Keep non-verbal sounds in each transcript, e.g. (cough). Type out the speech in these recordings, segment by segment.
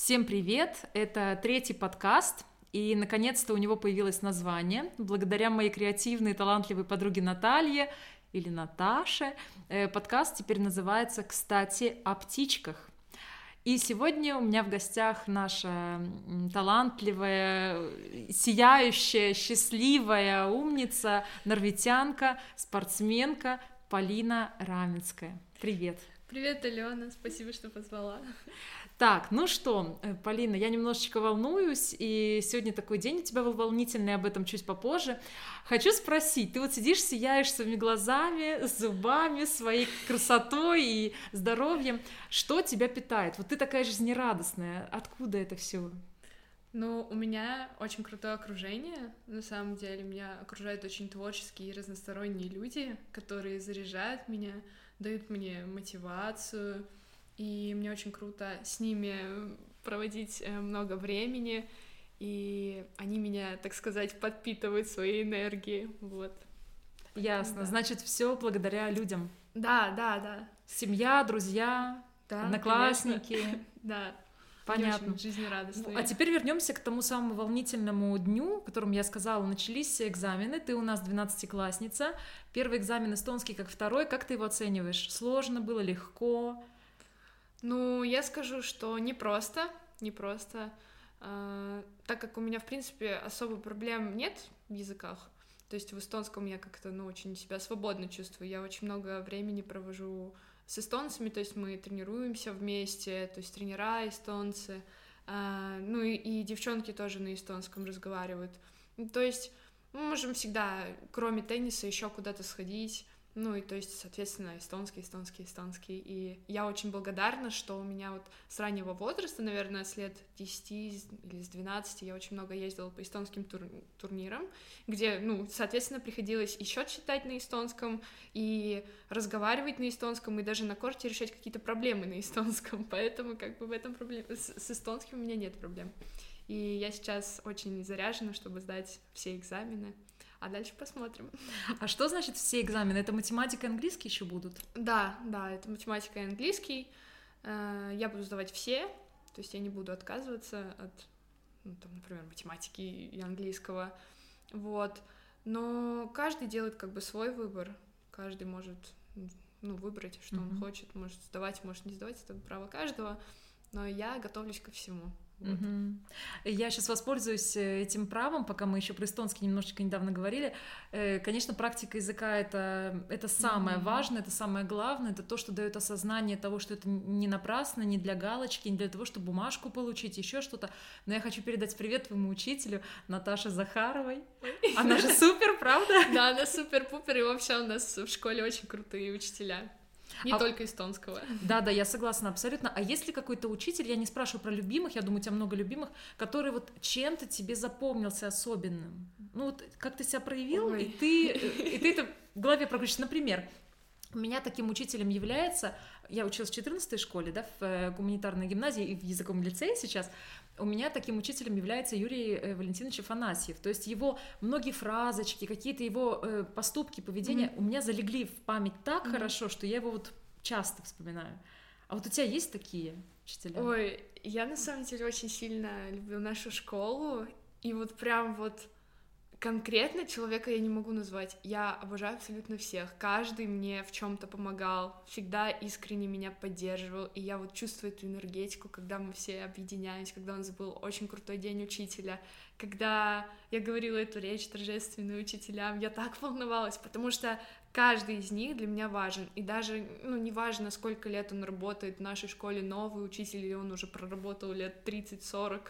Всем привет! Это третий подкаст, и наконец-то у него появилось название. Благодаря моей креативной и талантливой подруге Наталье или Наташе э, подкаст теперь называется «Кстати, о птичках». И сегодня у меня в гостях наша талантливая, сияющая, счастливая умница, норветянка, спортсменка Полина Раменская. Привет! Привет, Алена, спасибо, что позвала. Так, ну что, э, Полина, я немножечко волнуюсь, и сегодня такой день у тебя был волнительный, об этом чуть попозже. Хочу спросить, ты вот сидишь, сияешь своими глазами, зубами, своей красотой и здоровьем. Что тебя питает? Вот ты такая жизнерадостная. Откуда это все? Ну, у меня очень крутое окружение, на самом деле. Меня окружают очень творческие и разносторонние люди, которые заряжают меня, дают мне мотивацию, и мне очень круто с ними проводить э, много времени, и они меня, так сказать, подпитывают своей энергией, вот. Ясно, да. значит, все благодаря людям. Да, да, да. Семья, друзья, да, одноклассники. (laughs) Да. Понятно. Жизнерадостные. А теперь вернемся к тому самому волнительному дню, которым я сказала, начались экзамены. Ты у нас 12-классница. Первый экзамен эстонский, как второй. Как ты его оцениваешь? Сложно было, легко? Ну, я скажу, что непросто, непросто, э, так как у меня, в принципе, особо проблем нет в языках, то есть в эстонском я как-то, ну, очень себя свободно чувствую, я очень много времени провожу с эстонцами, то есть мы тренируемся вместе, то есть тренера эстонцы, э, ну и, и девчонки тоже на эстонском разговаривают, то есть мы можем всегда, кроме тенниса, еще куда-то сходить, ну и то есть, соответственно, эстонский, эстонский, эстонский. И я очень благодарна, что у меня вот с раннего возраста, наверное, с лет 10 или с 12 я очень много ездила по эстонским тур турнирам, где, ну, соответственно, приходилось счет читать на эстонском, и разговаривать на эстонском, и даже на корте решать какие-то проблемы на эстонском. (laughs) Поэтому как бы в этом проблем... с, с эстонским у меня нет проблем. И я сейчас очень заряжена, чтобы сдать все экзамены а дальше посмотрим. А что значит все экзамены? Это математика и английский еще будут? Да, да, это математика и английский. Э, я буду сдавать все, то есть я не буду отказываться от, ну, там, например, математики и английского, вот. Но каждый делает как бы свой выбор, каждый может ну, выбрать, что mm-hmm. он хочет, может сдавать, может не сдавать, это право каждого, но я готовлюсь ко всему. Вот. Угу. Я сейчас воспользуюсь э, этим правом, пока мы еще про эстонский немножечко недавно говорили. Э, конечно, практика языка это, это самое угу. важное, это самое главное, это то, что дает осознание того, что это не напрасно, не для галочки, не для того, чтобы бумажку получить, еще что-то. Но я хочу передать привет твоему учителю Наташе Захаровой. Она же супер, правда? Да, она супер-пупер, и вообще у нас в школе очень крутые учителя. Не а... только эстонского. Да, да, я согласна абсолютно. А есть ли какой-то учитель, я не спрашиваю про любимых, я думаю, у тебя много любимых, который вот чем-то тебе запомнился особенным? Ну вот как ты себя проявил, Ой. и ты, и ты это в голове прокрутишь. Например, у меня таким учителем является, я училась в 14 школе, да, в э, гуманитарной гимназии и в языковом лицее сейчас, у меня таким учителем является Юрий э, Валентинович Афанасьев. То есть его многие фразочки, какие-то его э, поступки, поведения mm-hmm. у меня залегли в память так mm-hmm. хорошо, что я его вот часто вспоминаю. А вот у тебя есть такие учителя? Ой, я на самом деле очень сильно люблю нашу школу, и вот прям вот конкретно человека я не могу назвать. Я обожаю абсолютно всех. Каждый мне в чем-то помогал, всегда искренне меня поддерживал. И я вот чувствую эту энергетику, когда мы все объединяемся, когда у нас был очень крутой день учителя, когда я говорила эту речь торжественную учителям, я так волновалась, потому что каждый из них для меня важен. И даже, ну, не важно, сколько лет он работает в нашей школе, новый учитель, или он уже проработал лет 30-40,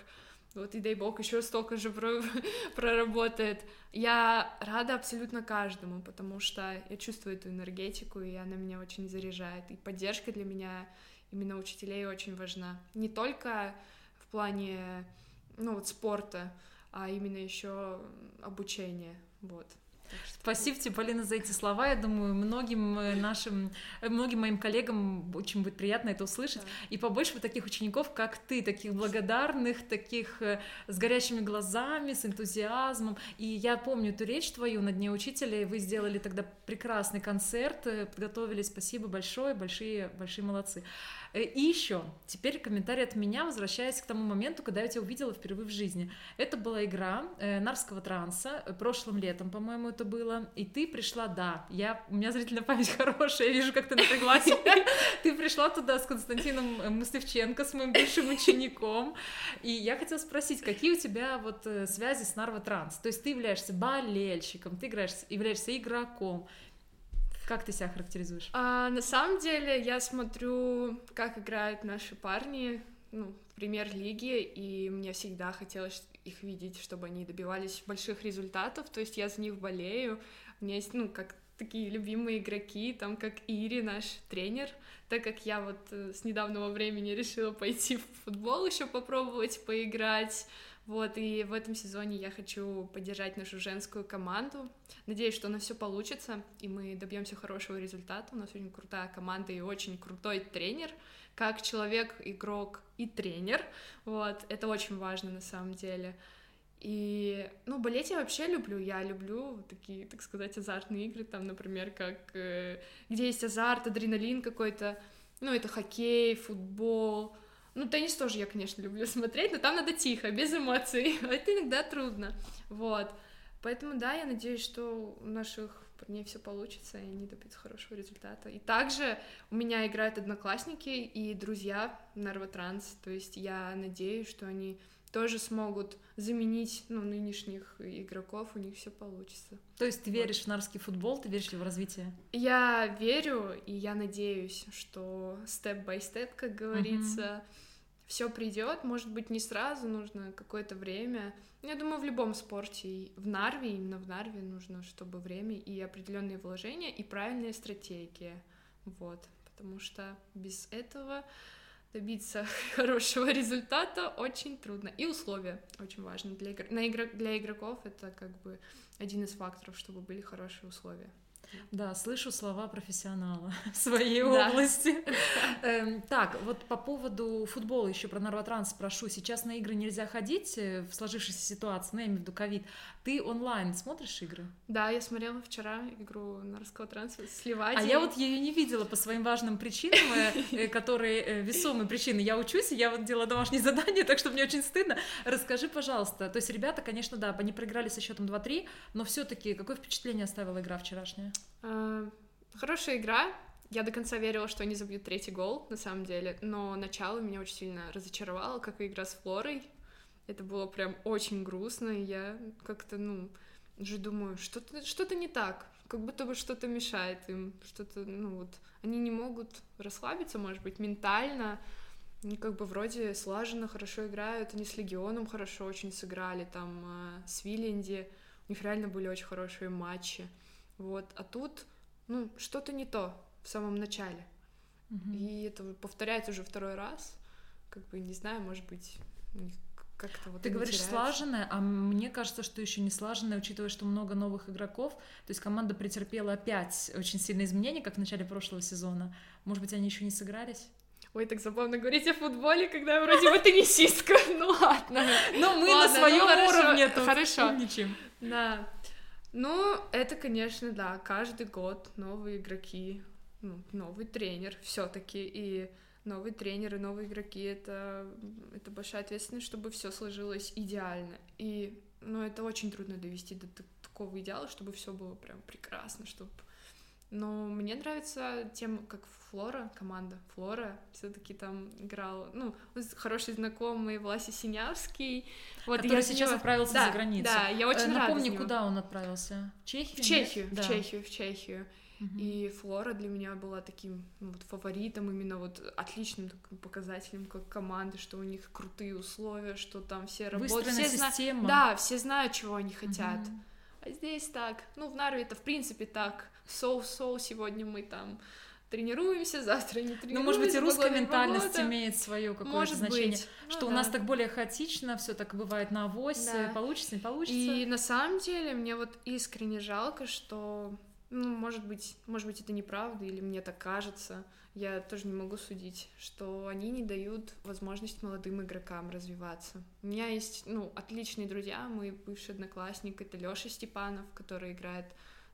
вот и дай бог еще столько же (laughs) проработает. Я рада абсолютно каждому, потому что я чувствую эту энергетику, и она меня очень заряжает. И поддержка для меня именно учителей очень важна. Не только в плане, ну вот, спорта, а именно еще обучения, вот. Спасибо тебе, Полина, за эти слова. Я думаю, многим э, нашим, э, многим моим коллегам очень будет приятно это услышать. Да. И побольше вот таких учеников, как ты, таких благодарных, таких э, с горящими глазами, с энтузиазмом. И я помню эту речь твою на Дне Учителя, и вы сделали тогда прекрасный концерт, подготовили. Спасибо большое, большие, большие молодцы. Э, и еще, теперь комментарий от меня, возвращаясь к тому моменту, когда я тебя увидела впервые в жизни. Это была игра э, Нарского транса, э, прошлым летом, по-моему, это было, и ты пришла, да, я, у меня зрительная память (laughs) хорошая, я вижу, как ты напряглась. (laughs) Ты пришла туда с Константином э, Мустывченко, с моим бывшим учеником, и я хотела спросить, какие у тебя вот связи с Нарва Транс? То есть ты являешься болельщиком, ты играешь, являешься игроком, как ты себя характеризуешь? А, на самом деле я смотрю, как играют наши парни ну, в премьер-лиге, и мне всегда хотелось их видеть, чтобы они добивались больших результатов, то есть я за них болею. У меня есть, ну, как такие любимые игроки, там как Ири, наш тренер, так как я вот э, с недавнего времени решила пойти в футбол еще попробовать поиграть, вот, и в этом сезоне я хочу поддержать нашу женскую команду. Надеюсь, что у нас все получится, и мы добьемся хорошего результата. У нас очень крутая команда и очень крутой тренер, как человек, игрок и тренер. Вот, это очень важно на самом деле. И, ну, болеть я вообще люблю. Я люблю такие, так сказать, азартные игры, там, например, как э, где есть азарт, адреналин какой-то. Ну, это хоккей, футбол, ну, теннис тоже я, конечно, люблю смотреть, но там надо тихо, без эмоций. (laughs) Это иногда трудно. Вот. Поэтому, да, я надеюсь, что у наших парней все получится, и они добьются хорошего результата. И также у меня играют одноклассники и друзья Нарватранс, то есть я надеюсь, что они тоже смогут заменить ну, нынешних игроков, у них все получится. То есть ты веришь вот. в нарский футбол, ты веришь в развитие? Я верю, и я надеюсь, что степ-бай-степ, как говорится, uh-huh все придет, может быть, не сразу, нужно какое-то время. Я думаю, в любом спорте, в Нарве, именно в Нарве нужно, чтобы время и определенные вложения, и правильная стратегия. Вот, потому что без этого добиться (laughs) хорошего результата очень трудно. И условия очень важны. Для, игр... На игр... для игроков это как бы один из факторов, чтобы были хорошие условия. Да, слышу слова профессионала (laughs) в своей да. области. (laughs) Эм, так, вот по поводу футбола еще про Нарватранс спрошу. Сейчас на игры нельзя ходить э, в сложившейся ситуации, ну, я имею в виду ковид. Ты онлайн смотришь игры? Да, я смотрела вчера игру Нарского транса с Ливадией. А я вот ее не видела по своим важным причинам, э, э, (laughs) которые весомые причины. Я учусь, я вот делала домашние задания, так что мне очень стыдно. Расскажи, пожалуйста. То есть ребята, конечно, да, они проиграли со счетом 2-3, но все-таки какое впечатление оставила игра вчерашняя? А, хорошая игра. Я до конца верила, что они забьют третий гол, на самом деле, но начало меня очень сильно разочаровало, как и игра с Флорой. Это было прям очень грустно, и я как-то, ну, уже думаю, что-то что не так, как будто бы что-то мешает им, что-то, ну вот, они не могут расслабиться, может быть, ментально, они как бы вроде слаженно, хорошо играют, они с Легионом хорошо очень сыграли, там, а, с Виленди, у них реально были очень хорошие матчи. Вот, а тут, ну, что-то не то в самом начале. Угу. И это повторяется уже второй раз. Как бы, не знаю, может быть, как-то вот Ты говоришь слаженная, а мне кажется, что еще не слаженная, учитывая, что много новых игроков. То есть команда претерпела опять очень сильные изменения, как в начале прошлого сезона. Может быть, они еще не сыгрались? Ой, так забавно говорить о футболе, когда вроде бы теннисистка. (laughs) Ну ладно. Но мы на своем ну уровне тут Хорошо. Да. Ну, это, конечно, да, каждый год новые игроки, ну, новый тренер все-таки, и новый тренер и новые игроки это, это большая ответственность, чтобы все сложилось идеально. И ну, это очень трудно довести до такого идеала, чтобы все было прям прекрасно, чтобы но мне нравится тем, как Флора, команда Флора, все-таки там играла, ну, хороший знакомый Власи Синявский. Вот, Который сейчас него... отправился да, за границу. Да, я очень э, рада Напомни, куда он отправился? В Чехию? В Чехию, да. в Чехию, в Чехию. Угу. И Флора для меня была таким ну, вот, фаворитом, именно вот отличным таким показателем как команды, что у них крутые условия, что там все работают. Все система. Зна... Да, все знают, чего они хотят. Угу. А здесь так. Ну, в Нарве это в принципе так. Соу-соу, сегодня мы там тренируемся, завтра не тренируемся. Ну, может быть, и русская ментальность работа. имеет свое какое-то значение, быть. что ну, у да. нас так более хаотично, все так бывает на авось, да. получится, не получится. И на самом деле мне вот искренне жалко, что, ну, может быть, может быть, это неправда, или мне так кажется, я тоже не могу судить, что они не дают возможность молодым игрокам развиваться. У меня есть, ну, отличные друзья, мой бывший одноклассник, это Лёша Степанов, который играет,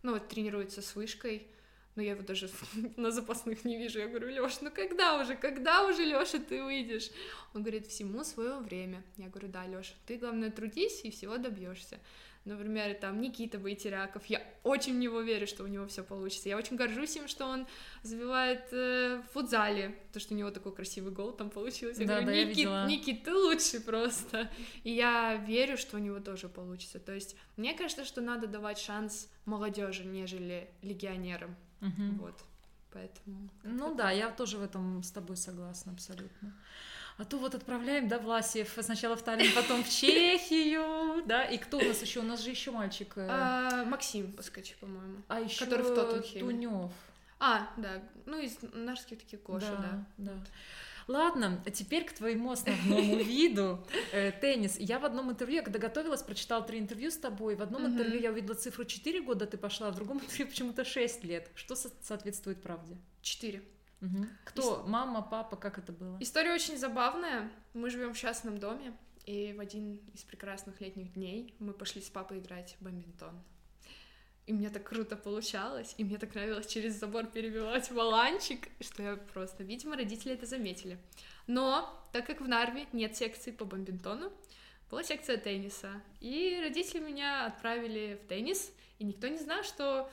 ну, вот тренируется с вышкой, но я его даже (laughs) на запасных не вижу. Я говорю, Лёш, ну когда уже, когда уже, Лёша, ты выйдешь? Он говорит, всему свое время. Я говорю, да, Лёша, ты, главное, трудись и всего добьешься. Например, там Никита Байтеряков, я очень в него верю, что у него все получится. Я очень горжусь им, что он забивает э, в футзале, то, что у него такой красивый гол там получился. Я да, говорю, да, Никит, я Никит, ты лучший просто. И я верю, что у него тоже получится. То есть мне кажется, что надо давать шанс молодежи, нежели легионерам. Угу. Вот. Поэтому. Ну да, я тоже в этом с тобой согласна абсолютно. А то вот отправляем, да, Власиев сначала в Таллин, потом в Чехию, да, и кто у нас еще? У нас же еще мальчик. Э, а, Максим Паскачи, по-моему. А еще который в Тоттенхеме. Тунев. А, да, ну из нарских таких Гоша, да. Да, да. Ладно, а теперь к твоему основному (laughs) виду. Э, теннис. Я в одном интервью, когда готовилась, прочитала три интервью с тобой. В одном интервью я увидела цифру 4 года ты пошла, а в другом интервью почему-то 6 лет. Что соответствует правде? 4. Угу. Кто? Ис... Мама, папа, как это было? История очень забавная. Мы живем в частном доме, и в один из прекрасных летних дней мы пошли с папой играть в бомбинтон. И мне так круто получалось, и мне так нравилось через забор перебивать валанчик, что я просто... Видимо, родители это заметили. Но, так как в Нарве нет секции по бомбинтону, была секция тенниса, и родители меня отправили в теннис, и никто не знал, что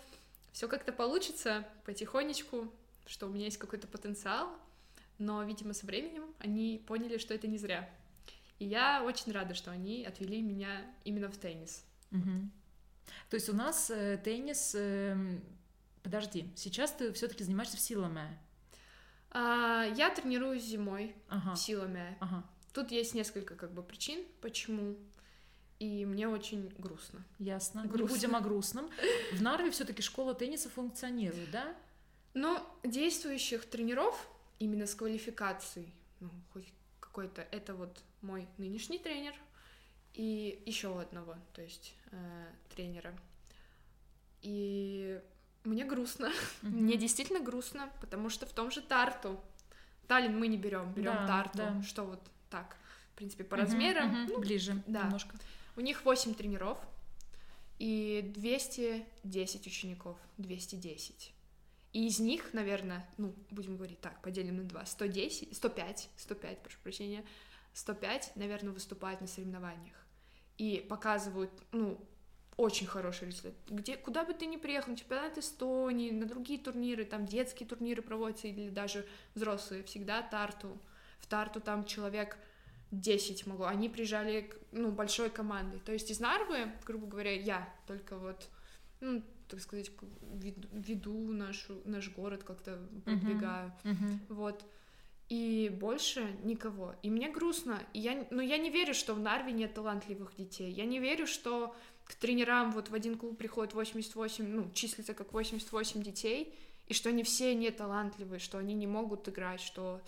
все как-то получится потихонечку, что у меня есть какой-то потенциал, но, видимо, со временем они поняли, что это не зря. И я очень рада, что они отвели меня именно в теннис. Угу. То есть у нас э, теннис... Э, подожди, сейчас ты все-таки занимаешься в силаме? А, я тренируюсь зимой ага. в силаме. Ага. Тут есть несколько как бы причин, почему. И мне очень грустно. Ясно. грустно. Не будем о грустном. В Нарве все-таки школа тенниса функционирует, да? Ну, действующих тренеров именно с квалификацией, ну, хоть какой-то, это вот мой нынешний тренер и еще одного, то есть э, тренера. И мне грустно, mm-hmm. мне действительно грустно, потому что в том же Тарту, Таллин мы не берем, берем да, Тарту, да. что вот так, в принципе, по mm-hmm, размерам. Mm-hmm, ну, ближе да. немножко. У них 8 тренеров и 210 учеников, 210. И из них, наверное, ну, будем говорить так, поделим на два, 110, 105, 105, прошу прощения, 105, наверное, выступают на соревнованиях и показывают, ну, очень хороший результат. Где, куда бы ты ни приехал, на чемпионат Эстонии, на другие турниры, там детские турниры проводятся или даже взрослые, всегда Тарту. В Тарту там человек 10 могу. Они приезжали, ну, большой командой. То есть из Нарвы, грубо говоря, я только вот, ну, так сказать, веду нашу, наш город, как-то продвигаю. Uh-huh. Uh-huh. Вот. И больше никого. И мне грустно. И я, но я не верю, что в Нарве нет талантливых детей. Я не верю, что к тренерам вот в один клуб приходит 88, ну, числится как 88 детей, и что они все не талантливые, что они не могут играть, что...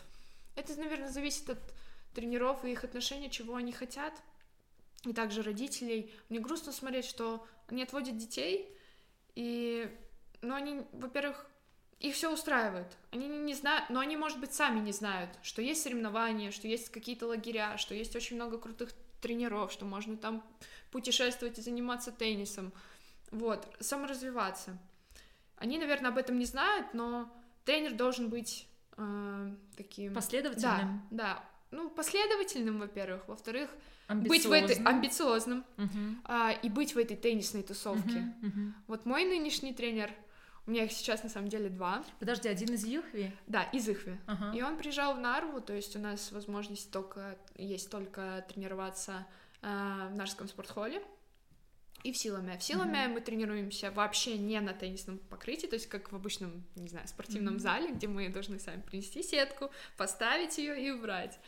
Это, наверное, зависит от тренеров и их отношения, чего они хотят. И также родителей. Мне грустно смотреть, что они отводят детей, и, ну, они, во-первых, их все устраивает. Они не знают, но они, может быть, сами не знают, что есть соревнования, что есть какие-то лагеря, что есть очень много крутых тренеров, что можно там путешествовать и заниматься теннисом. Вот, саморазвиваться. Они, наверное, об этом не знают, но тренер должен быть э, таким... Последовательным? Да, да. Ну, последовательным, во-первых. Во-вторых, быть в этой амбициозным uh-huh. а, и быть в этой теннисной тусовке. Uh-huh, uh-huh. Вот мой нынешний тренер, у меня их сейчас на самом деле два. Подожди, один из Ихви? Да, из Ихви. Uh-huh. И он приезжал в Нарву, то есть у нас возможность только есть только тренироваться а, в Нарском спортхоле и в Силаме. В Силаме uh-huh. мы тренируемся вообще не на теннисном покрытии, то есть как в обычном, не знаю, спортивном uh-huh. зале, где мы должны сами принести сетку, поставить ее и убрать.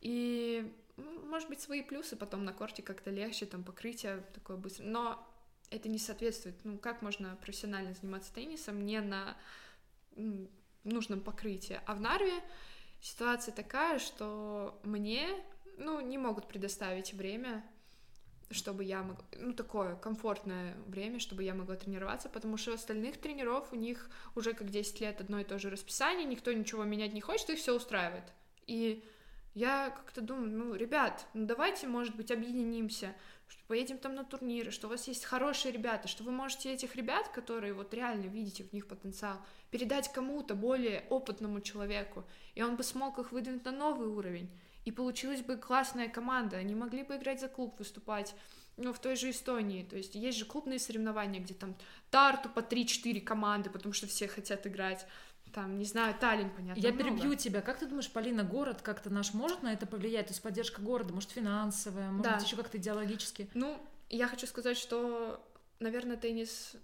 И может быть, свои плюсы потом на корте как-то легче, там покрытие такое быстрое, но это не соответствует, ну, как можно профессионально заниматься теннисом не на нужном покрытии. А в Нарве ситуация такая, что мне, ну, не могут предоставить время чтобы я могла, ну, такое комфортное время, чтобы я могла тренироваться, потому что остальных тренеров у них уже как 10 лет одно и то же расписание, никто ничего менять не хочет, их все устраивает. И я как-то думаю, ну, ребят, ну давайте, может быть, объединимся, что поедем там на турниры, что у вас есть хорошие ребята, что вы можете этих ребят, которые вот реально видите в них потенциал, передать кому-то более опытному человеку, и он бы смог их выдвинуть на новый уровень и получилась бы классная команда, они могли бы играть за клуб, выступать, ну, в той же Эстонии, то есть есть же клубные соревнования, где там Тарту по 3-4 команды, потому что все хотят играть, там, не знаю, Таллин, понятно, Я много. перебью тебя. Как ты думаешь, Полина, город как-то наш может на это повлиять? То есть поддержка города, может, финансовая, может да. еще как-то идеологически? Ну, я хочу сказать, что, наверное, теннис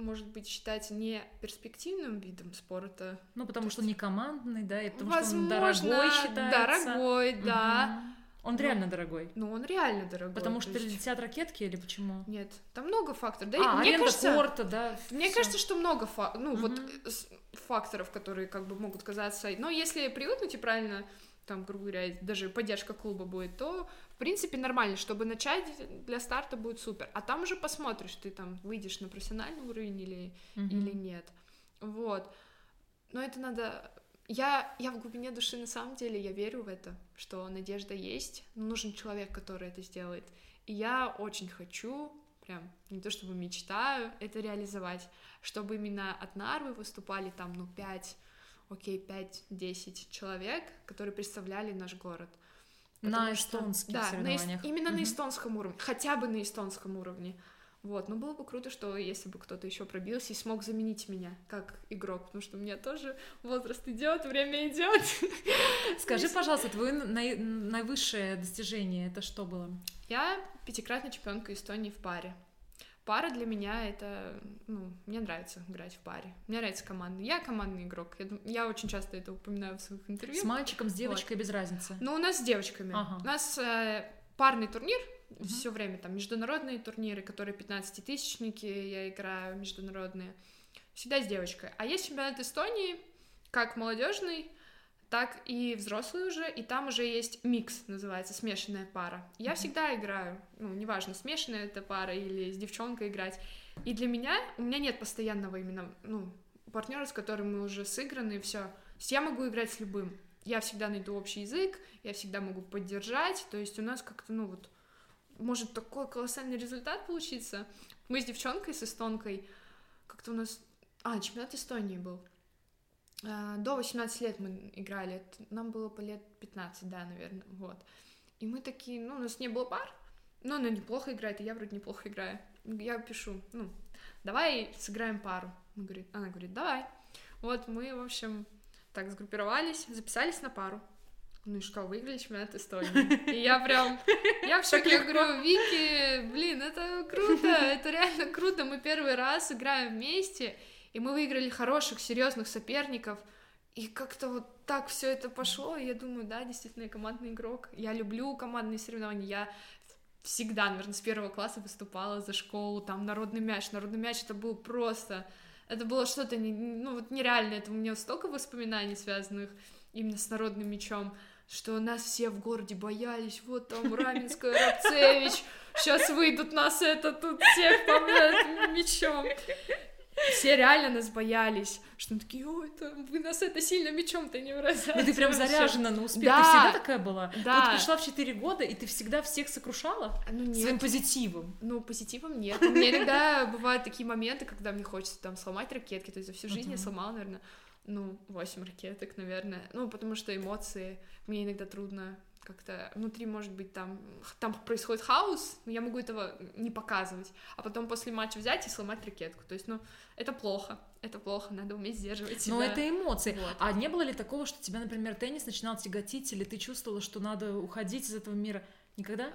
может быть, считать не перспективным видом спорта. Ну, потому что он не командный, да, и потому Возможно, что он дорогой считается. дорогой, да. Он ну, реально дорогой. Ну, он реально дорогой. Потому что есть... летят ракетки или почему? Нет, там много факторов. Да, а, мне аренда кажется, корта, да. Мне всё. кажется, что много фа... ну, угу. вот факторов, которые как бы могут казаться. Но если привыкнуть и правильно там, грубо говоря, даже поддержка клуба будет, то, принципе, нормально, чтобы начать для старта будет супер. А там уже посмотришь, ты там выйдешь на профессиональный уровень или, mm-hmm. или нет. Вот. Но это надо... Я, я в глубине души, на самом деле, я верю в это, что надежда есть, но нужен человек, который это сделает. И я очень хочу, прям не то чтобы мечтаю, это реализовать, чтобы именно от Нарвы выступали там, ну, пять окей, 5-10 человек, которые представляли наш город. На эстонских да, соревнованиях. На, именно угу. на эстонском уровне, хотя бы на эстонском уровне. Вот, но было бы круто, что если бы кто-то еще пробился и смог заменить меня как игрок, потому что у меня тоже возраст идет, время идет. (laughs) Скажи, пожалуйста, твое наивысшее достижение это что было? Я пятикратная чемпионка Эстонии в паре пара для меня это, ну, мне нравится играть в паре. Мне нравится команда. Я командный игрок. Я, я очень часто это упоминаю в своих интервью. С мальчиком, с девочкой, вот. без разницы. Ну, у нас с девочками. Ага. У нас э, парный турнир, угу. все время там международные турниры, которые 15-тысячники, я играю международные. Всегда с девочкой. А есть чемпионат Эстонии, как молодежный, так и взрослый уже, и там уже есть микс, называется, смешанная пара. Я mm-hmm. всегда играю, ну, неважно, смешанная это пара или с девчонкой играть. И для меня, у меня нет постоянного именно, ну, партнера, с которым мы уже сыграны, и все. То есть я могу играть с любым. Я всегда найду общий язык, я всегда могу поддержать, то есть у нас как-то, ну, вот, может такой колоссальный результат получиться. Мы с девчонкой, с эстонкой, как-то у нас... А, чемпионат Эстонии был. А, до 18 лет мы играли, нам было по лет 15, да, наверное, вот. И мы такие, ну, у нас не было пар, но она неплохо играет, и я вроде неплохо играю. Я пишу, ну, давай сыграем пару. Он говорит, она говорит, давай. Вот мы, в общем, так сгруппировались, записались на пару. Ну и что, выиграли чемпионат Эстонии. И я прям, я в шоке, я говорю, Вики, блин, это круто, это реально круто, мы первый раз играем вместе, и мы выиграли хороших, серьезных соперников, и как-то вот так все это пошло, и я думаю, да, действительно, я командный игрок, я люблю командные соревнования, я всегда, наверное, с первого класса выступала за школу, там, народный мяч, народный мяч это был просто, это было что-то, не, ну, вот нереальное, это у меня столько воспоминаний, связанных именно с народным мячом, что нас все в городе боялись, вот там Раменская, (laughs) Рабцевич, сейчас выйдут нас это тут всех помнят мечом все реально нас боялись, что мы такие, ой, это, вы нас это сильно мечом-то не бросаете. Ну ты прям заряжена на успех, да, ты всегда такая была? Да. Ты пришла в 4 года, и ты всегда всех сокрушала? Ну, нет. Своим позитивом? Ну, позитивом нет. У меня иногда бывают такие моменты, когда мне хочется там сломать ракетки, то есть за всю жизнь я сломала, наверное, ну, 8 ракеток, наверное, ну, потому что эмоции, мне иногда трудно как-то внутри, может быть, там, там происходит хаос, но я могу этого не показывать, а потом после матча взять и сломать ракетку. То есть, ну, это плохо, это плохо, надо уметь сдерживать себя. Но это эмоции. Вот. А не было ли такого, что тебя, например, теннис начинал тяготить, или ты чувствовала, что надо уходить из этого мира? Никогда?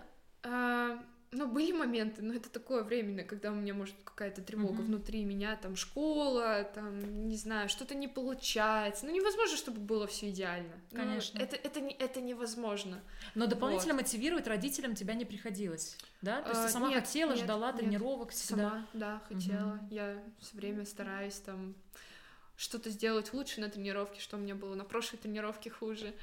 Ну, были моменты, но это такое временное, когда у меня может какая-то тревога mm-hmm. внутри меня, там школа, там, не знаю, что-то не получается. Ну, невозможно, чтобы было все идеально. Ну, Конечно. Ну, это, это, не, это невозможно. Но дополнительно вот. мотивировать родителям тебя не приходилось, да? То есть ты а, сама нет, хотела, нет, ждала нет. тренировок всегда? Сама, да, хотела. Mm-hmm. Я все время стараюсь там что-то сделать лучше на тренировке, что у меня было на прошлой тренировке хуже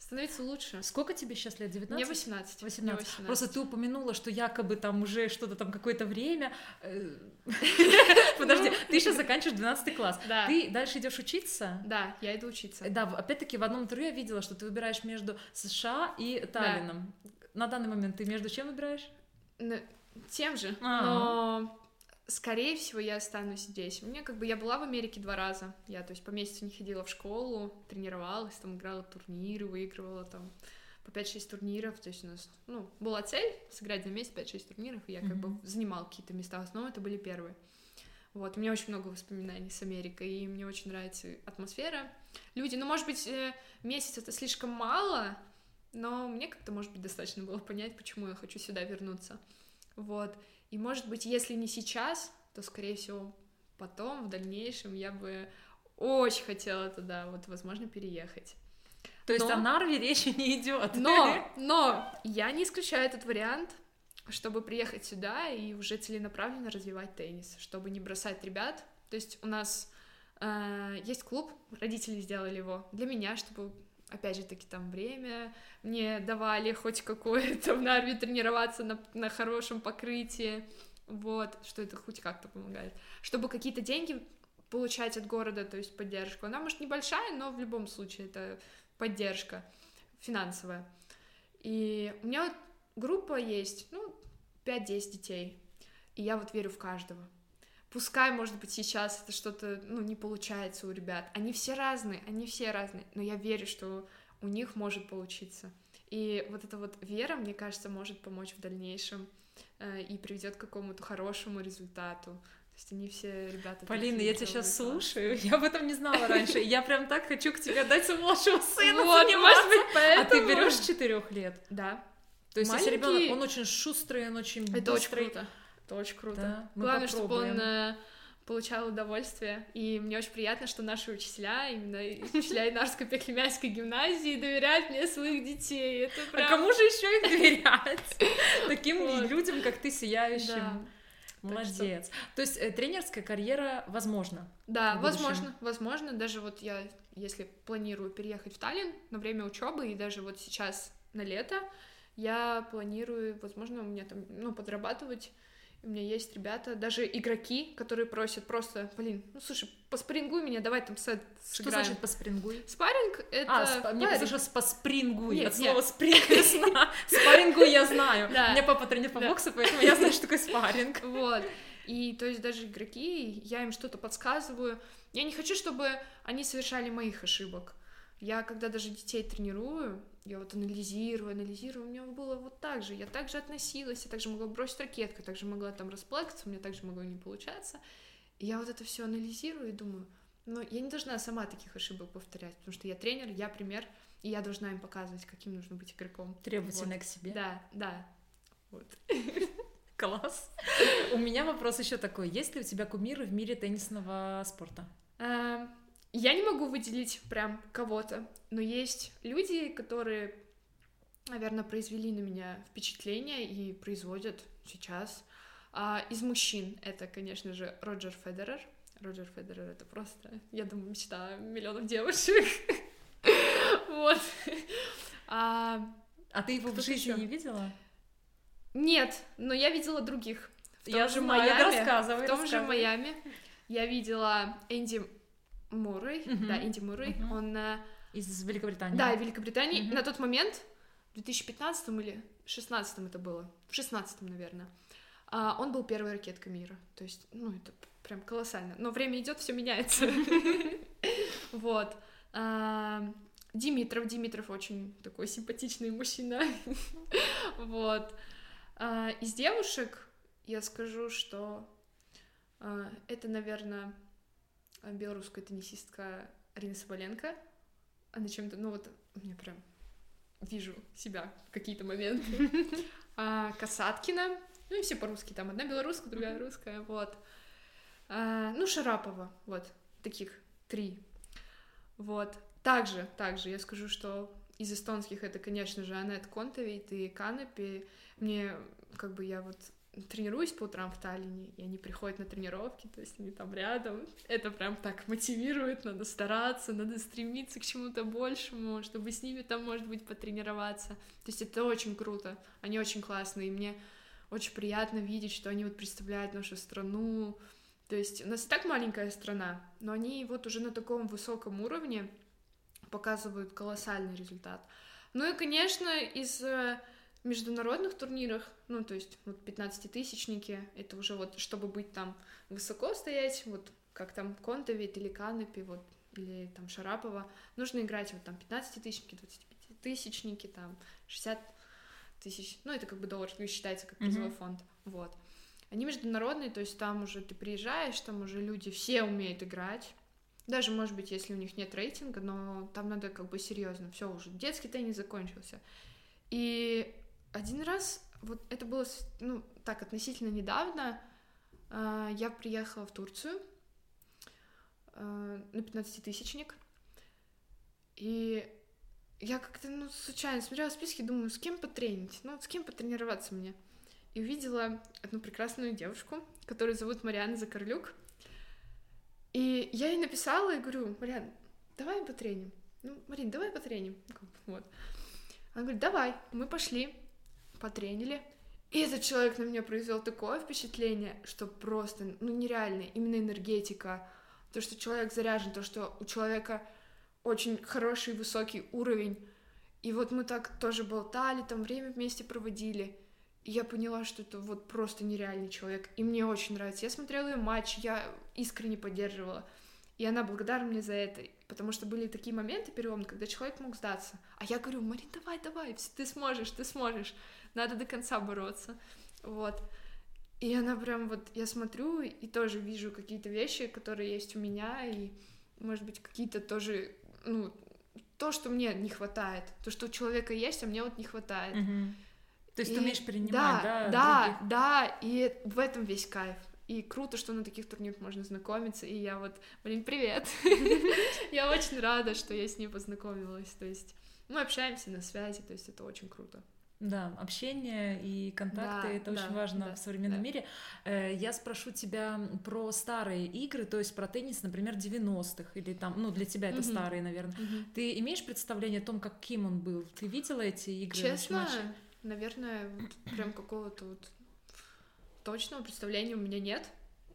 становиться лучше. Сколько тебе сейчас лет? 19? Мне 18. 18. Мне 18. Просто ты упомянула, что якобы там уже что-то там какое-то время. Э, (laughs) Подожди, ты сейчас заканчиваешь 12 класс. Да. Ты дальше идешь учиться? Да, я иду учиться. Да, опять-таки в одном интервью я видела, что ты выбираешь между США и Таллином. На данный момент ты между чем выбираешь? Тем же. Но скорее всего, я останусь здесь. Мне как бы я была в Америке два раза. Я, то есть, по месяцу не ходила в школу, тренировалась, там играла турниры, выигрывала там по 5-6 турниров. То есть у нас, ну, была цель сыграть за месяц 5-6 турниров, и я как mm-hmm. бы занимала какие-то места. В основном это были первые. Вот, у меня очень много воспоминаний с Америкой, и мне очень нравится атмосфера. Люди, ну, может быть, э, месяц это слишком мало, но мне как-то, может быть, достаточно было понять, почему я хочу сюда вернуться. Вот. И, может быть, если не сейчас, то, скорее всего, потом, в дальнейшем, я бы очень хотела туда, вот, возможно, переехать. То есть но... о Нарве речи не идет. Но, но я не исключаю этот вариант, чтобы приехать сюда и уже целенаправленно развивать теннис, чтобы не бросать ребят. То есть у нас э, есть клуб, родители сделали его для меня, чтобы опять же таки там время мне давали хоть какое-то в Нарве тренироваться на, на хорошем покрытии, вот, что это хоть как-то помогает, чтобы какие-то деньги получать от города, то есть поддержку. Она, может, небольшая, но в любом случае это поддержка финансовая. И у меня вот группа есть, ну, 5-10 детей, и я вот верю в каждого. Пускай, может быть, сейчас это что-то, ну, не получается у ребят. Они все разные, они все разные, но я верю, что у них может получиться. И вот эта вот вера, мне кажется, может помочь в дальнейшем э, и приведет к какому-то хорошему результату. То есть они все ребята... Полина, я тебя сейчас слушаю, я об этом не знала раньше. Я прям так хочу к тебе дать младшего сына вот, может быть, поэтому... А ты берешь четырех лет? Да. То есть Маленький... если ребенок, он очень шустрый, он очень Это очень круто. Это очень круто. Да, Главное, чтобы он э, получал удовольствие. И мне очень приятно, что наши учителя, именно учителя Инарской Пеклемянской гимназии, доверяют мне своих детей. Это прям... А кому же еще их доверять? (laughs) Таким людям, как ты, сияющим. Молодец. Что... То есть э, тренерская карьера возможна? Да, возможно, возможно. Даже вот я, если планирую переехать в Таллин на время учебы и даже вот сейчас на лето, я планирую, возможно, у меня там, ну, подрабатывать у меня есть ребята, даже игроки, которые просят просто, блин, ну слушай, поспрингуй меня, давай там сет сыграем. Что значит поспрингуй? Спарринг — это... А, спа... мне послышалось поспрингуй, нет, от слова нет. спринг (laughs) Спаррингуй я знаю. Да. У меня папа тренер по боксу, поэтому я знаю, что такое спарринг. (laughs) Вот. И то есть даже игроки, я им что-то подсказываю. Я не хочу, чтобы они совершали моих ошибок. Я когда даже детей тренирую, я вот анализирую, анализирую, у меня было вот так же, я также относилась, я также могла бросить ракетку, также могла там расплакаться, у меня также могло не получаться. И я вот это все анализирую и думаю, ну, я не должна сама таких ошибок повторять, потому что я тренер, я пример, и я должна им показывать, каким нужно быть игроком. Требовательно вот. к себе. Да, да. Вот. (laughs) Класс. У меня вопрос еще такой. Есть ли у тебя кумиры в мире теннисного спорта? Я не могу выделить прям кого-то, но есть люди, которые, наверное, произвели на меня впечатление и производят сейчас. А, из мужчин это, конечно же, Роджер Федерер. Роджер Федерер это просто, я думаю, мечта миллионов девушек. (laughs) Вот. А, а ты его в жизни не видела? Нет, но я видела других. В том я же Майами, рассказывай, в том же Майами я видела Энди Муррей, uh-huh. да, Инди Муррей, uh-huh. он... Э, из Великобритании. Да, Великобритании. Uh-huh. На тот момент, в 2015 или 16 это было, в 16 наверное, а, он был первой ракеткой мира. То есть, ну, это прям колоссально. Но время идет, все меняется. (laughs) Вот. А, Димитров, Димитров очень такой симпатичный мужчина. Вот. А, из девушек я скажу, что это, наверное, белорусская теннисистка Арина Соболенко. Она чем-то, ну вот, мне прям вижу себя в какие-то моменты. (laughs) А, Касаткина, ну и все по-русски, там одна белорусская, другая русская, вот. А, ну, Шарапова, вот, таких три. Вот. Также, также я скажу, что из эстонских это, конечно же, Анет Контовейт и Канапи. Мне, как бы, я вот тренируюсь по утрам в Таллине, и они приходят на тренировки, то есть они там рядом. Это прям так мотивирует, надо стараться, надо стремиться к чему-то большему, чтобы с ними там, может быть, потренироваться. То есть это очень круто, они очень классные, и мне очень приятно видеть, что они вот представляют нашу страну. То есть у нас и так маленькая страна, но они вот уже на таком высоком уровне показывают колоссальный результат. Ну и, конечно, из э, международных турнирах, ну, то есть вот 15-тысячники, это уже вот, чтобы быть там высоко стоять, вот как там Контовит или Канопи, вот, или там Шарапова, нужно играть вот там 15-тысячники, 25-тысячники, там 60 тысяч, ну, это как бы доллар считается как призовой mm-hmm. фонд, вот. Они международные, то есть там уже ты приезжаешь, там уже люди все умеют играть, даже, может быть, если у них нет рейтинга, но там надо как бы серьезно, все уже, детский теннис закончился. И один раз, вот это было, ну, так, относительно недавно, э, я приехала в Турцию э, на 15-тысячник, и я как-то, ну, случайно смотрела списки, думаю, с кем потренить, ну, с кем потренироваться мне. И увидела одну прекрасную девушку, которую зовут Мариана Закарлюк. И я ей написала и говорю, Мариан, давай потреним. Ну, Марин, давай потреним. Вот. Она говорит, давай. Мы пошли потренили. И этот человек на меня произвел такое впечатление, что просто, ну, нереально. Именно энергетика, то, что человек заряжен, то, что у человека очень хороший, высокий уровень. И вот мы так тоже болтали, там время вместе проводили. И я поняла, что это вот просто нереальный человек. И мне очень нравится. Я смотрела ее матч, я искренне поддерживала. И она благодарна мне за это, потому что были такие моменты переломные, когда человек мог сдаться. А я говорю, Марин, давай, давай, ты сможешь, ты сможешь надо до конца бороться, вот. И она прям вот, я смотрю и тоже вижу какие-то вещи, которые есть у меня, и, может быть, какие-то тоже, ну, то, что мне не хватает, то, что у человека есть, а мне вот не хватает. Угу. То есть и... ты умеешь принимать, да? Да, да, других. да, и в этом весь кайф. И круто, что на таких турнирах можно знакомиться, и я вот, блин, привет! (laughs) Я очень рада, что я с ней познакомилась, то есть мы общаемся на связи, то есть это очень круто. Да, общение и контакты да, это да, очень важно да, в современном да. мире. Э, я спрошу тебя про старые игры, то есть про теннис, например, 90-х, или там, ну, для тебя это угу. старые, наверное. Угу. Ты имеешь представление о том, каким он был? Ты видела эти игры? Честно, наверное, вот прям какого-то вот точного представления у меня нет.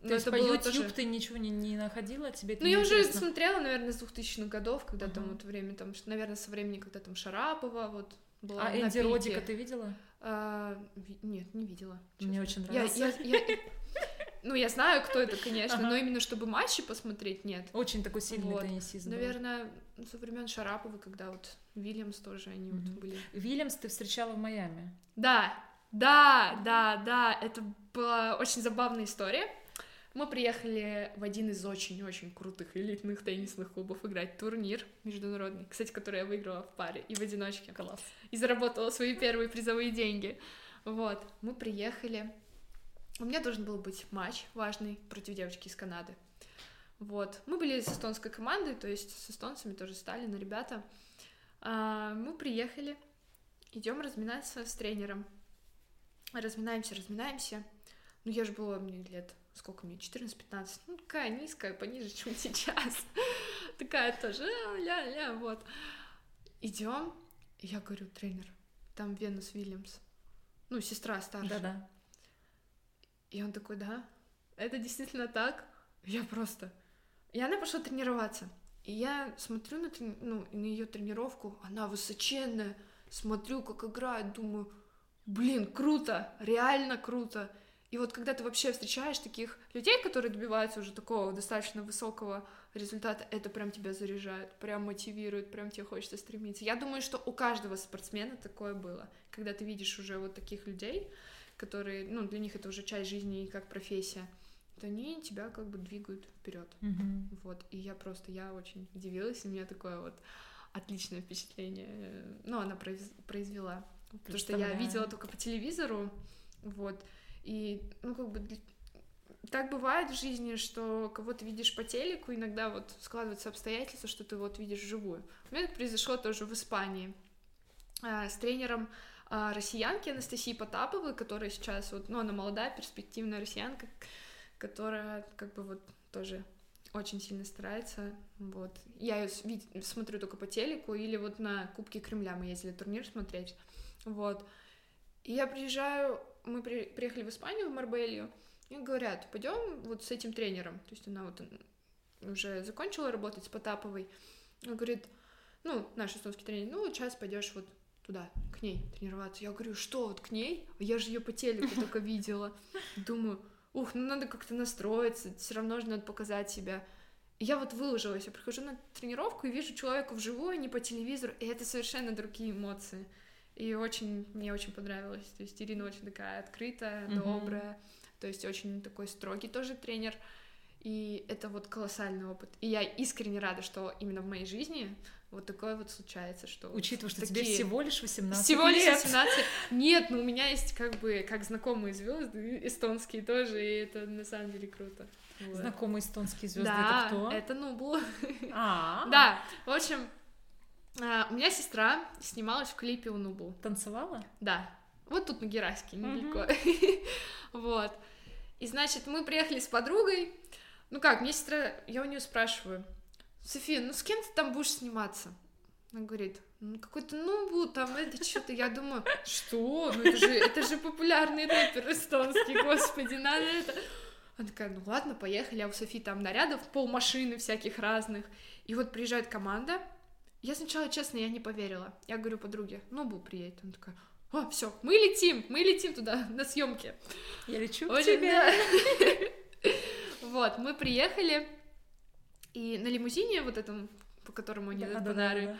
То есть по YouTube тоже... ты ничего не, не находила, тебе Ну, я уже смотрела, наверное, с 2000-х годов, когда uh-huh. там вот время, там, наверное, со времени, когда там Шарапова, вот, была а Энди Родика ты видела? А, нет, не видела. Честно. Мне очень нравится. Я, я, я, ну, я знаю, кто это, конечно, ага. но именно чтобы матчи посмотреть, нет. Очень такой сильный вот. теннисист. Наверное, был. со времен Шараповой, когда вот Вильямс тоже они mm-hmm. вот были. Вильямс ты встречала в Майами. Да, да, да, да, это была очень забавная история. Мы приехали в один из очень-очень крутых элитных теннисных клубов играть турнир международный, кстати, который я выиграла в паре и в одиночке. Класс. И заработала свои первые призовые деньги. Вот, мы приехали. У меня должен был быть матч важный против девочки из Канады. Вот, мы были с эстонской командой, то есть с эстонцами тоже стали, но ребята. А, мы приехали, идем разминаться с тренером. Разминаемся, разминаемся. Ну, я же была, мне лет сколько мне, 14-15, ну, такая низкая, пониже, (laughs) чем сейчас. такая тоже, ля-ля, вот. Идем, я говорю, тренер, там Венус Вильямс, ну, сестра старшая. Да-да. И он такой, да, это действительно так. Я просто... И она пошла тренироваться. И я смотрю на, трени... ну, на ее тренировку, она высоченная, смотрю, как играет, думаю, блин, круто, реально круто. И вот когда ты вообще встречаешь таких людей, которые добиваются уже такого достаточно высокого результата, это прям тебя заряжает, прям мотивирует, прям тебе хочется стремиться. Я думаю, что у каждого спортсмена такое было, когда ты видишь уже вот таких людей, которые, ну, для них это уже часть жизни и как профессия, то они тебя как бы двигают вперед. Mm-hmm. Вот. И я просто, я очень удивилась, и у меня такое вот отличное впечатление, ну, она произ... произвела. Потому что я видела только по телевизору, вот, и, ну, как бы, так бывает в жизни, что кого-то видишь по телеку, иногда вот складываются обстоятельства, что ты вот видишь вживую. У меня это произошло тоже в Испании. А, с тренером а, россиянки Анастасии Потаповой, которая сейчас вот, ну, она молодая, перспективная россиянка, которая как бы вот тоже очень сильно старается, вот. Я ее смотрю только по телеку или вот на Кубке Кремля мы ездили турнир смотреть, вот. И я приезжаю, мы при, приехали в Испанию, в Марбелью, и говорят, пойдем вот с этим тренером, то есть она вот уже закончила работать с Потаповой, он говорит, ну, наш эстонский тренер, ну, сейчас пойдешь вот туда, к ней тренироваться. Я говорю, что, вот к ней? Я же ее по телеку только видела. Думаю, ух, ну надо как-то настроиться, все равно же надо показать себя. Я вот выложилась, я прихожу на тренировку и вижу человека вживую, не по телевизору, и это совершенно другие эмоции. И очень, мне очень понравилось. То есть Ирина очень такая открытая, mm-hmm. добрая, то есть очень такой строгий тоже тренер. И это вот колоссальный опыт. И я искренне рада, что именно в моей жизни вот такое вот случается, что... Учитывая, что такие... тебе всего лишь 18 Всего лишь 18. Нет, ну у меня есть как бы, как знакомые звезды эстонские тоже, и это на самом деле круто. Вот. Знакомые эстонские звезды да, это кто? это Нубу. А, (laughs) да, в общем, а, у меня сестра снималась в клипе у Нубу. Танцевала? Да. Вот тут на Гераске, недалеко. (laughs) Вот. И, значит, мы приехали с подругой. Ну как, мне сестра, я у нее спрашиваю, София, ну с кем ты там будешь сниматься? Она говорит, ну какой-то нубу там, это что-то. Я думаю, что? Ну это же, это же популярный рэпер эстонский, господи, надо это. Она такая, ну ладно, поехали, а у Софии там нарядов пол машины всяких разных. И вот приезжает команда. Я сначала, честно, я не поверила. Я говорю подруге, ну, Бу приедет. Она такая, о, все, мы летим, мы летим туда на съемки. Я лечу к тебе. (laughs) Вот, мы приехали, и на лимузине вот этом, по которому они да, да, да,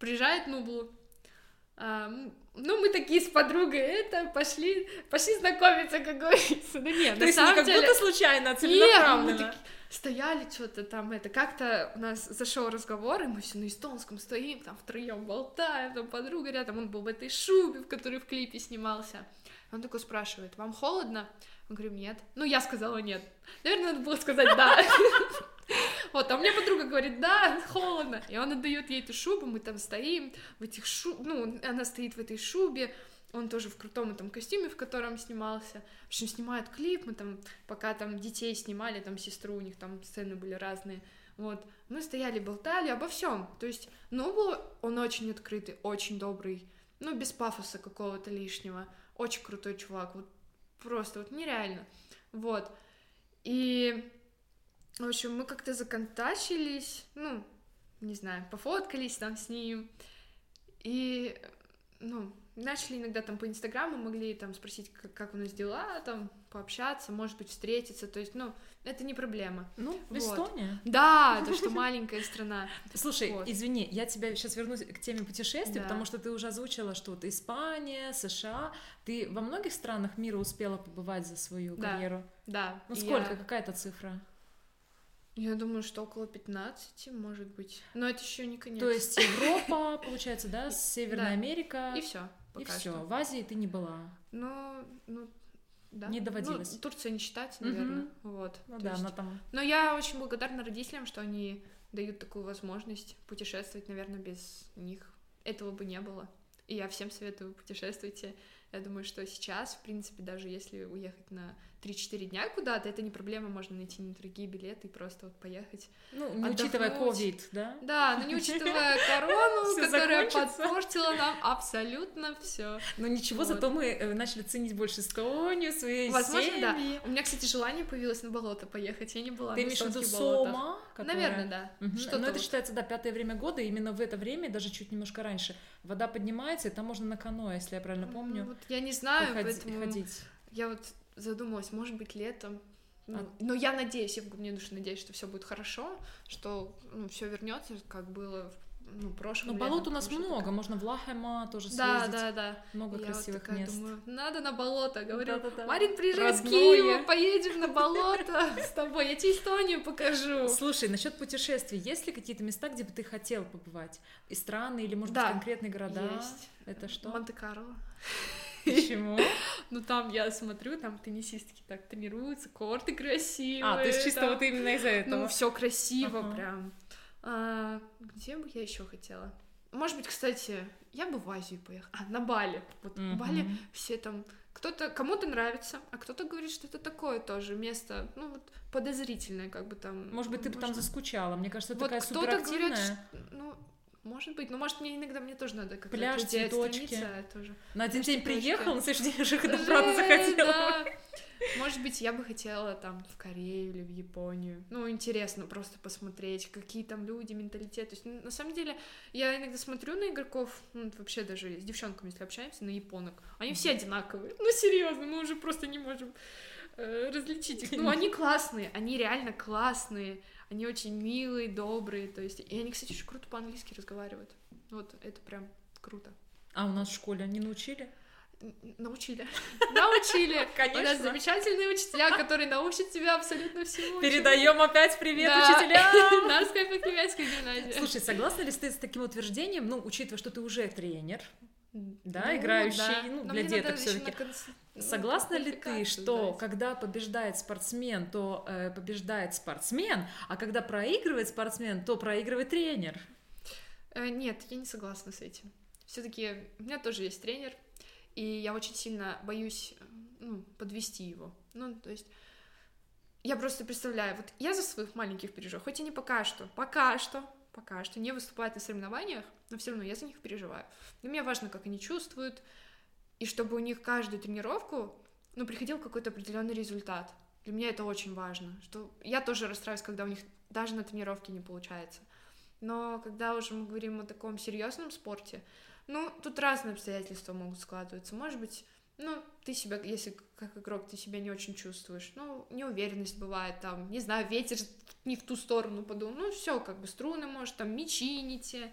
приезжает Нублу. А, ну, мы такие с подругой, это, пошли, пошли знакомиться, как говорится. Да нет, То на самом не деле... как будто случайно, а целенаправленно. Нет, стояли что-то там, это как-то у нас зашел разговор, и мы все на эстонском стоим, там втроем болтаем, там подруга рядом, он был в этой шубе, в которой в клипе снимался. Он такой спрашивает, вам холодно? Мы говорим, нет. Ну, я сказала нет. Наверное, надо было сказать да. (laughs) Вот, а меня подруга говорит, да, холодно. И он отдает ей эту шубу, мы там стоим в этих шуб... Ну, она стоит в этой шубе, он тоже в крутом этом костюме, в котором снимался. В общем, снимают клип, мы там, пока там детей снимали, там сестру, у них там сцены были разные. Вот, мы стояли, болтали обо всем. То есть, ну, он очень открытый, очень добрый, ну, без пафоса какого-то лишнего. Очень крутой чувак, вот просто вот нереально. Вот. И в общем, мы как-то законтачились, ну, не знаю, пофоткались там с ним, и, ну, начали иногда там по Инстаграму, могли там спросить, как, как у нас дела, там, пообщаться, может быть, встретиться, то есть, ну, это не проблема. Ну, вот. Эстония. Да, то, что маленькая страна. (laughs) Слушай, вот. извини, я тебя сейчас вернусь к теме путешествий, да. потому что ты уже озвучила, что вот Испания, США, ты во многих странах мира успела побывать за свою да. карьеру? Да. Ну, сколько, я... какая то цифра? Я думаю, что около 15, может быть. Но это еще не конец. То есть Европа, получается, да, Северная Америка. И все. И все. В Азии ты не была. Ну, ну, да. Не доводилось. Ну, Турция не считать, наверное. Угу. Вот. Ну да, есть... она там. Но я очень благодарна родителям, что они дают такую возможность путешествовать, наверное, без них этого бы не было. И я всем советую путешествуйте. Я думаю, что сейчас, в принципе, даже если уехать на 3-4 дня куда-то, это не проблема, можно найти недорогие билеты и просто вот поехать. Ну, не отдохнуть. учитывая ковид, да? Да, но не учитывая (laughs) корону, которая подпортила нам абсолютно все. Но ничего, зато мы э, начали ценить больше Эстонию, свои Возможно, да. У меня, кстати, желание появилось на болото поехать, я не была Ты имеешь в виду Сома? Наверное, да. Но это считается, да, пятое время года, именно в это время, даже чуть немножко раньше, вода поднимается, и там можно на каноэ, если я правильно помню. Вот я не знаю, поэтому... Я вот задумалась, может быть, летом. Ну, а... Но я надеюсь, я в глубине души надеюсь, что все будет хорошо, что ну, все вернется, как было в ну, прошлом. Ну, болот у нас много, такая. можно в Лахема тоже съездить. Да, да, да. Много я красивых вот мест. Думаю, надо на болото, говорю. Да, да, да. Марин, приезжай Родное. с Киева, поедем на болото с тобой, я тебе Эстонию покажу. Слушай, насчет путешествий, есть ли какие-то места, где бы ты хотел побывать? И страны, или, может быть, конкретные города? Есть. Это что? Монте-Карло. Почему? (laughs) Ну там я смотрю, там теннисистки так тренируются, корты красивые. А, то есть чисто вот именно из-за этого? Ну, все красиво прям. А, где бы я еще хотела? может быть, кстати, я бы в Азию поехала. А, на Бали. Вот Мгм. Бали все там... Кто-то, кому-то нравится, а кто-то говорит, что это такое тоже место, ну, вот, подозрительное, как бы там... Может быть, ты бы там заскучала. Мне кажется, Вот такая кто-то говорит, суперактивная. что- ну, может быть, но может мне иногда мне тоже надо как-то Пляж, цветочки. а тоже. На один день приехал, на следующий день уже (laughs) Жесть, захотела. да. Может быть, я бы хотела там в Корею или в Японию. Ну, интересно просто посмотреть, какие там люди, менталитет. То есть, ну, на самом деле, я иногда смотрю на игроков, ну, вообще даже с девчонками, если общаемся, на японок. Они все одинаковые. Ну, серьезно, мы уже просто не можем различить их. (laughs) Ну, они классные, они реально классные. Они очень милые, добрые. То есть, и они, кстати, очень круто по-английски разговаривают. Вот, это прям круто. А у нас в школе не научили? Научили. (laughs) Научили. (laughs) У нас Конечно. замечательные учителя, которые научат тебя абсолютно всему. Передаем опять привет Да. учителям! Нарская Покемянская гимназия. Слушай, согласна ли ты с таким утверждением, ну, учитывая, что ты уже тренер, да, Ну, играющий, да. ну, Но для деток на конс- ну, Согласна ли ты, что сдать. когда побеждает спортсмен, то э, побеждает спортсмен, а когда проигрывает спортсмен, то проигрывает тренер? Э, Нет, я не согласна с этим. Все-таки у меня тоже есть тренер, и я очень сильно боюсь э, ну, подвести его. Ну, то есть я просто представляю, вот я за своих маленьких переживаю, хоть и не пока что, пока что, пока что не выступают на соревнованиях, но все равно я за них переживаю. Для меня важно, как они чувствуют, и чтобы у них каждую тренировку, ну, приходил какой-то определенный результат. Для меня это очень важно, что я тоже расстраиваюсь, когда у них даже на тренировке не получается. Но когда уже мы говорим о таком серьезном спорте, ну, тут разные обстоятельства могут складываться. Может быть, ну, ты себя, если как игрок ты себя не очень чувствуешь, ну, неуверенность бывает, там, не знаю, ветер не в ту сторону подул, ну, все, как бы струны, может, там, мечи не те.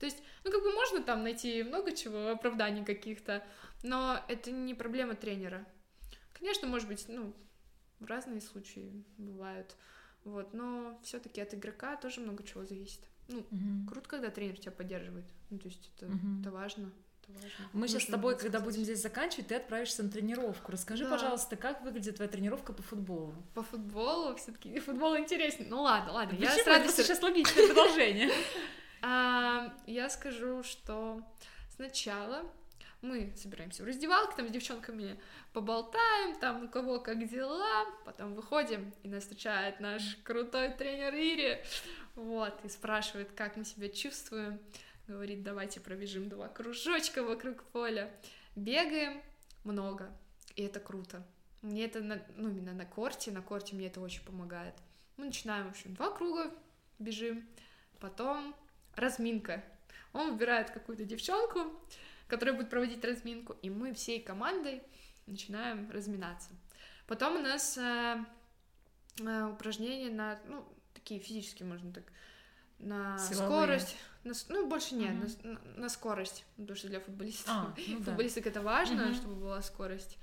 То есть, ну, как бы можно там найти много чего, оправданий каких-то, но это не проблема тренера. Конечно, может быть, ну, разные случаи бывают, вот, но все-таки от игрока тоже много чего зависит. Ну, круто, когда тренер тебя поддерживает. Ну, то есть это, Мгм. это важно. Это важно. Мы сейчас с тобой, когда будем здесь заканчивать, ты отправишься на тренировку. Расскажи, Да. пожалуйста, как выглядит твоя тренировка по футболу? По футболу все-таки футбол интереснее. Ну ладно, ладно. Я Почему? с Это радостью- сейчас логичное продолжение. (laughs) (laughs) А, я скажу, что сначала мы собираемся в раздевалке, там с девчонками поболтаем, там у кого как дела, потом выходим, и нас встречает наш крутой тренер Ири, вот, и спрашивает, как мы себя чувствуем, говорит, давайте пробежим два кружочка вокруг поля, бегаем много, и это круто. Мне это, на- ну, именно на корте, на корте мне это очень помогает. Мы начинаем, в общем, два круга, бежим, потом разминка. Он выбирает какую-то девчонку, которая будет проводить разминку, и мы всей командой начинаем разминаться. Потом у нас э, э, упражнения на, ну, такие физические, можно так, на Силовые. скорость, на ну, больше нет, Мгм. на, на- скорость, потому что для футболистов, А, (laughs) ну да. футболисток это важно, Мгм. чтобы была скорость.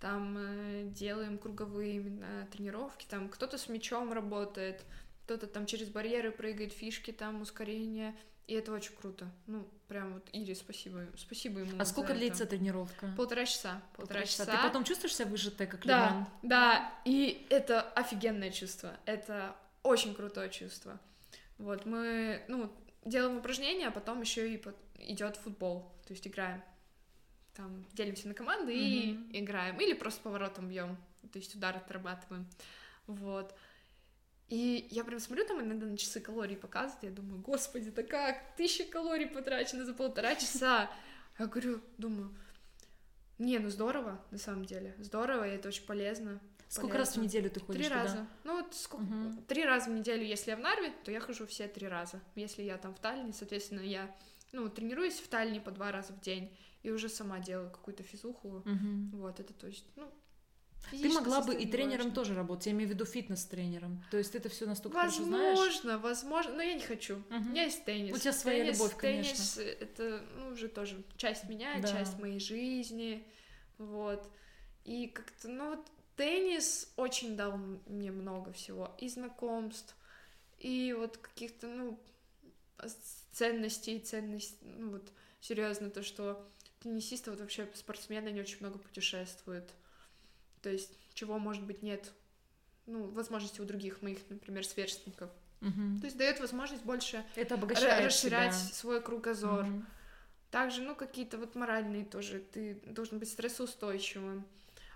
Там э, делаем круговые именно тренировки, там кто-то с мячом работает, кто-то там через барьеры прыгает, фишки там, ускорение, и это очень круто. Ну, прям вот Ире спасибо, спасибо ему. А сколько это. длится тренировка? Полтора часа. Полтора, часа. Ты потом чувствуешь себя выжатой, как Да, лимон? да, и это офигенное чувство, это очень крутое чувство. Вот, мы, ну, делаем упражнения, а потом еще и идет футбол, то есть играем. Там делимся на команды и Мгм. играем. Или просто поворотом бьем, то есть удар отрабатываем. Вот. И я прям смотрю там иногда на часы калорий показывают, я думаю, господи, да как, тысяча калорий потрачено за полтора часа. Я говорю, думаю, не, ну здорово, на самом деле, здорово, и это очень полезно. Сколько раз в неделю ты ходишь Три туда? раза. Ну вот сколько... Мгм. Три раза в неделю, если я в Нарве, то я хожу все три раза. Если я там в Таллине, соответственно, я ну, тренируюсь в Таллине по два раза в день и уже сама делаю какую-то физуху. Мгм. Вот, это то есть, ну, Ты могла бы и тренером важно. тоже работать, я имею в виду фитнес-тренером. То есть это все настолько хорошо знаешь. Возможно, возможно, но я не хочу. Мгм. У меня есть теннис. У тебя своя Теннис- любовь, конечно. Теннис — это, ну, уже тоже часть меня, Да. часть моей жизни, вот. И как-то, ну, вот теннис очень дал мне много всего. И знакомств, и вот каких-то, ну, ценностей, ценностей, ну, вот, серьезно, то, что теннисисты, вот вообще спортсмены, они очень много путешествуют. То есть, чего, может быть, нет, ну, возможности у других моих, например, сверстников. Угу. То есть дает возможность больше Это расширять тебя. свой кругозор. Мгм. Также, ну, какие-то вот моральные тоже. Ты должен быть стрессоустойчивым.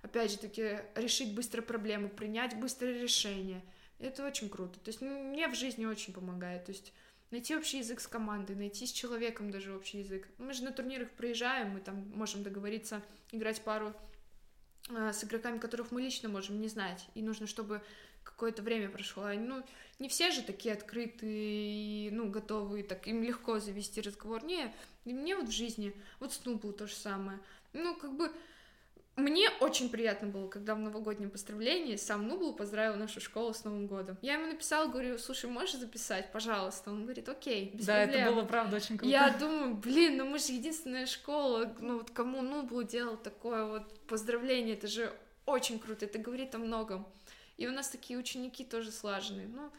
Опять же таки, решить быстро проблему, принять быстрое решение. Это очень круто. То есть ну, мне в жизни очень помогает. То есть найти общий язык с командой, найти с человеком даже общий язык. Мы же на турнирах приезжаем, мы там можем договориться играть пару а, с игроками, которых мы лично можем не знать. И нужно, чтобы какое-то время прошло. Ну, не все же такие открытые ну, готовые, так им легко завести разговор. Не, и мне вот в жизни, вот с Нубл то же самое. Ну, как бы, мне очень приятно было, когда в новогоднем поздравлении сам Нубл поздравил нашу школу с Новым годом. Я ему написала, говорю, слушай, можешь записать, пожалуйста? Он говорит, окей, без Да, проблем. это было правда очень круто. Я думаю, блин, ну мы же единственная школа, ну вот кому Нублу делал такое вот поздравление, это же очень круто, это говорит о многом. И у нас такие ученики тоже слаженные. Ну,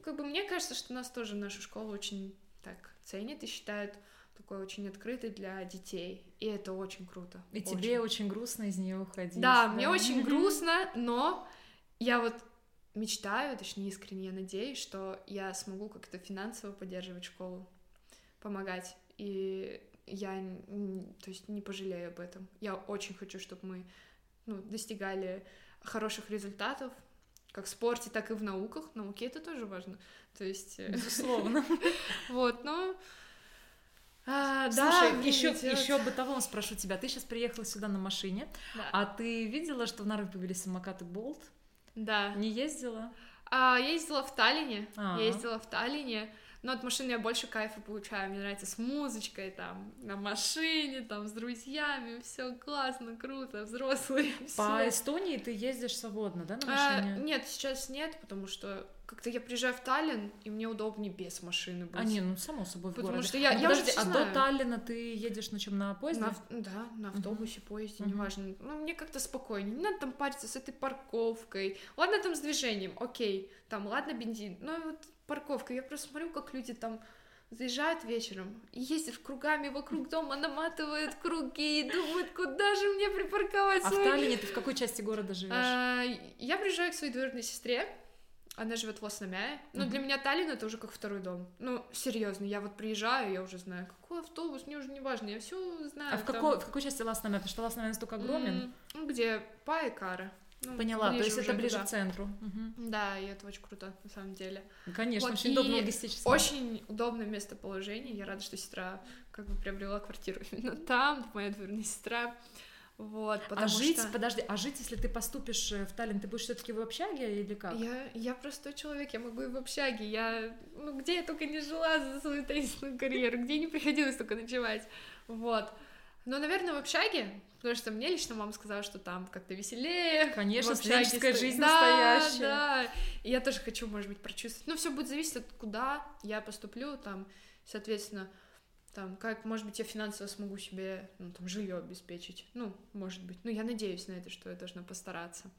как бы мне кажется, что нас тоже нашу школу очень так ценят и считают такой очень открытой для детей. И это очень круто. И очень. тебе очень грустно из нее уходить. Да, мне очень (laughs) грустно, но я вот мечтаю, точнее искренне я надеюсь, что я смогу как-то финансово поддерживать школу, помогать. И я, то есть, не пожалею об этом. Я очень хочу, чтобы мы ну, достигали хороших результатов, как в спорте, так и в науках. Науке это тоже важно. То есть, э, Безусловно. (laughs) вот, но... а, Слушай, да, еще, мне делать- еще бытовом спрошу тебя. Ты сейчас приехала сюда на машине, Да. а ты видела, что в Нарве появились самокаты Болт? да. Не ездила? А, я ездила в Таллине, А. я ездила в Таллине, но от машины я больше кайфа получаю, мне нравится с музычкой, там, на машине, там, с друзьями, все классно, круто, взрослые, (laughs) По всё. Эстонии ты ездишь свободно, да, на А, машине? нет, сейчас нет, потому что как-то я приезжаю в Таллин, и мне удобнее без машины быть. А, не, ну само собой в Потому городе. что я- Ну, я уже подожди, всё а знаю. до Таллина ты едешь на чем на поезде? На да, на автобусе, поезде, Мгм. неважно. Ну, мне как-то спокойнее. Не надо там париться с этой парковкой. Ладно, там с движением, окей. Там, ладно, бензин. Но вот парковка. Я просто смотрю, как люди там заезжают вечером и ездят кругами вокруг дома, наматывают круги и думают, куда же мне припарковать А в свой... Таллине ты в какой части города живешь? А, Я приезжаю к своей двоюродной сестре, она живет в Лосномяе. Но Мгм. для меня Таллин это уже как второй дом. Ну, серьезно, я вот приезжаю, я уже знаю, какой автобус, мне уже не важно, я все знаю. А в там, какой, в какой части Ласнамя? Потому что Ласнамя настолько огромен. Ну, где Па и Кара. Ну, Поняла, то есть это ближе туда. к центру. Мгм. Да, и это очень круто, на самом деле. Конечно, Вот, очень удобно логистически. Очень удобное местоположение. Я рада, что сестра как бы приобрела квартиру именно там, моя двоюродная сестра. Вот, а жить, что... подожди, а жить, если ты поступишь э, в Таллин, ты будешь все-таки в общаге или как? Я, я простой человек, я могу и в общаге. Я, ну, где я только не жила за свою теннисную карьеру, где не приходилось только ночевать. Вот. Но, наверное, в общаге, потому что мне лично мама сказала, что там как-то веселее. Конечно, студенческая сто- жизнь да, настоящая. Да, и я тоже хочу, может быть, прочувствовать. Ну, все будет зависеть от куда я поступлю, там, соответственно, там, как, может быть, я финансово смогу себе, ну, там, жилье обеспечить. Ну, может быть. Ну, я надеюсь на это, что я должна постараться.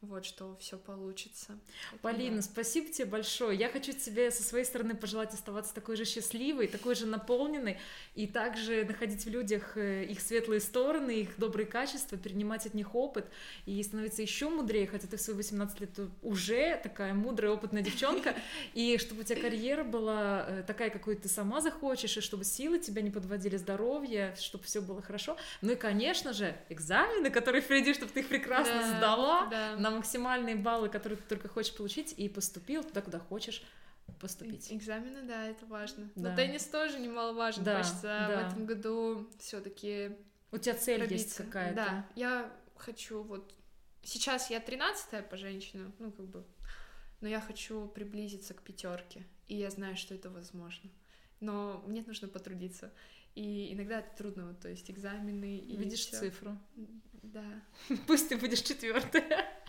Вот, что все получится. Полина, да. спасибо тебе большое. Я хочу тебе со своей стороны пожелать оставаться такой же счастливой, такой же наполненной, и также находить в людях э, их светлые стороны, их добрые качества, перенимать от них опыт и становиться еще мудрее, хотя ты в свои 18 лет уже такая мудрая, опытная девчонка, и чтобы у тебя карьера была э, такая, какой ты сама захочешь, и чтобы силы тебя не подводили, здоровье, чтобы все было хорошо. Ну и, конечно же, экзамены, которые впереди, чтобы ты их прекрасно Да, сдала, да. На максимальные баллы, которые ты только хочешь получить, и поступил туда, куда хочешь поступить. Экзамены, да, это важно. Да. Но теннис тоже немаловажен. Да, Хочется да. в этом году все-таки У тебя цель есть пробиться. какая-то. Да, я хочу вот... Сейчас я тринадцатая по женщинам, ну, как бы... Но я хочу приблизиться к пятерке, и я знаю, что это возможно. Но мне нужно потрудиться. И иногда это трудно, вот, то есть экзамены и Видишь всё. цифру. Да. (laughs) Пусть ты будешь четвертая.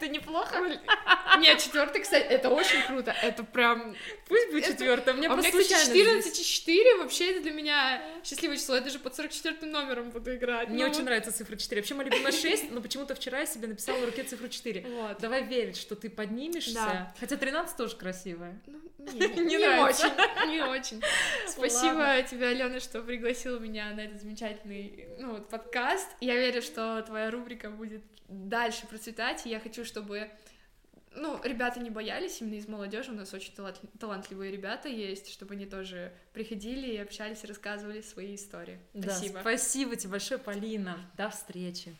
Это неплохо. (laughs) Нет, четвертый, кстати, это очень круто. Это прям Пусть будет у меня, просто случайно 14 здесь. и 4 вообще это для меня счастливое число. Я даже под 44 номером буду играть. Мне Ну, очень нравится цифра 4. Вообще, моя любимая 6, но почему-то вчера я себе написала в руке цифру 4. Вот. Давай верить, что ты поднимешься. Хотя 13 тоже красивая. Ну, не, (laughs) очень, не очень. (laughs) Спасибо тебе, Алена, что пригласила меня на этот замечательный ну, вот, подкаст. Я верю, что твоя рубрика будет дальше процветать, и я хочу, чтобы ну, ребята не боялись, именно из молодежи у нас очень талантливые ребята есть, чтобы они тоже приходили и общались, рассказывали свои истории. Да, спасибо. Спасибо тебе большое, Полина. До встречи.